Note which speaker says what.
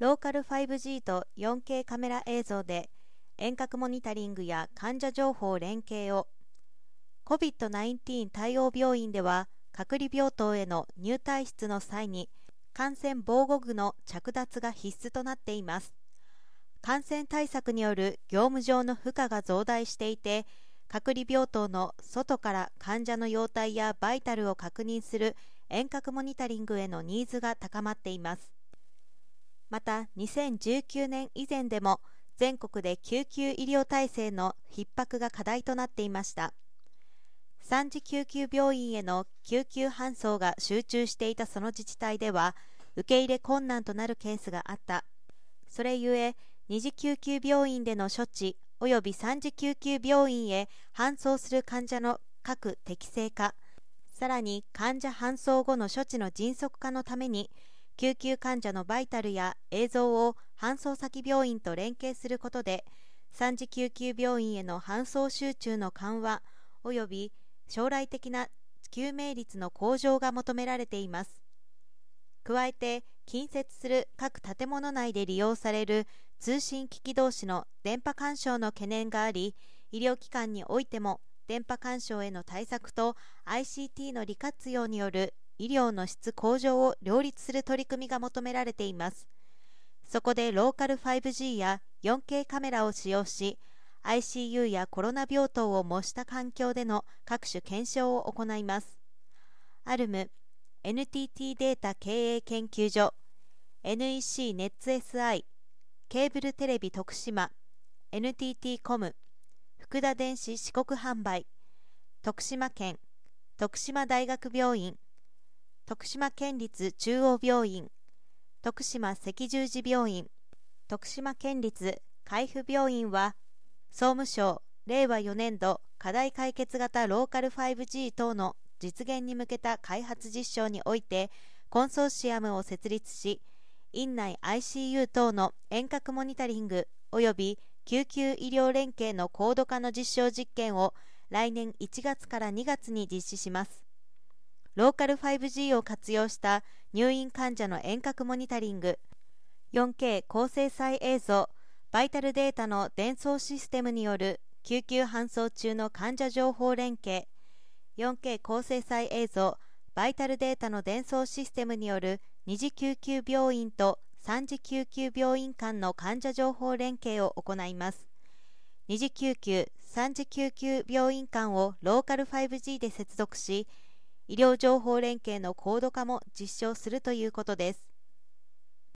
Speaker 1: ローカル 5G と 4K カメラ映像で遠隔モニタリングや患者情報連携を。COVID-19 対応病院では隔離病棟への入退室の際に感染防護具の着脱が必須となっています。感染対策による業務上の負荷が増大していて隔離病棟の外から患者の容体やバイタルを確認する遠隔モニタリングへのニーズが高まっています。また2019年以前でも全国で救急医療体制の逼迫が課題となっていました。3次救急病院への救急搬送が集中していたその自治体では受け入れ困難となるケースがあった。それゆえ2次救急病院での処置及び3次救急病院へ搬送する患者の各適正化さらに患者搬送後の処置の迅速化のために救急患者のバイタルや映像を搬送先病院と連携することで3次救急病院への搬送集中の緩和及び将来的な救命率の向上が求められています。加えて近接する各建物内で利用される通信機器同士の電波干渉の懸念があり医療機関においても電波干渉への対策と ICT の利活用による医療の質向上を両立する取り組みが求められています。そこでローカル 5G や 4K カメラを使用し ICU やコロナ病棟を模した環境での各種検証を行います。アルム NTT データ経営研究所 NEC ネッツ SI ケーブルテレビ徳島 NTT コム福田電子四国販売徳島県徳島大学病院徳島県立中央病院。徳島赤十字病院。徳島県立海部病院は総務省令和4年度課題解決型ローカル 5G 等の実現に向けた開発実証においてコンソーシアムを設立し院内 ICU 等の遠隔モニタリング及び救急医療連携の高度化の実証実験を来年1月から2月に実施します。ローカル 5G を活用した入院患者の遠隔モニタリング 4K 高精細映像バイタルデータの伝送システムによる救急搬送中の患者情報連携 4K 高精細映像バイタルデータの伝送システムによる2次救急病院と3次救急病院間の患者情報連携を行います。2次救急3次救急病院間をローカル 5G で接続し医療情報連携の高度化も実証するということです。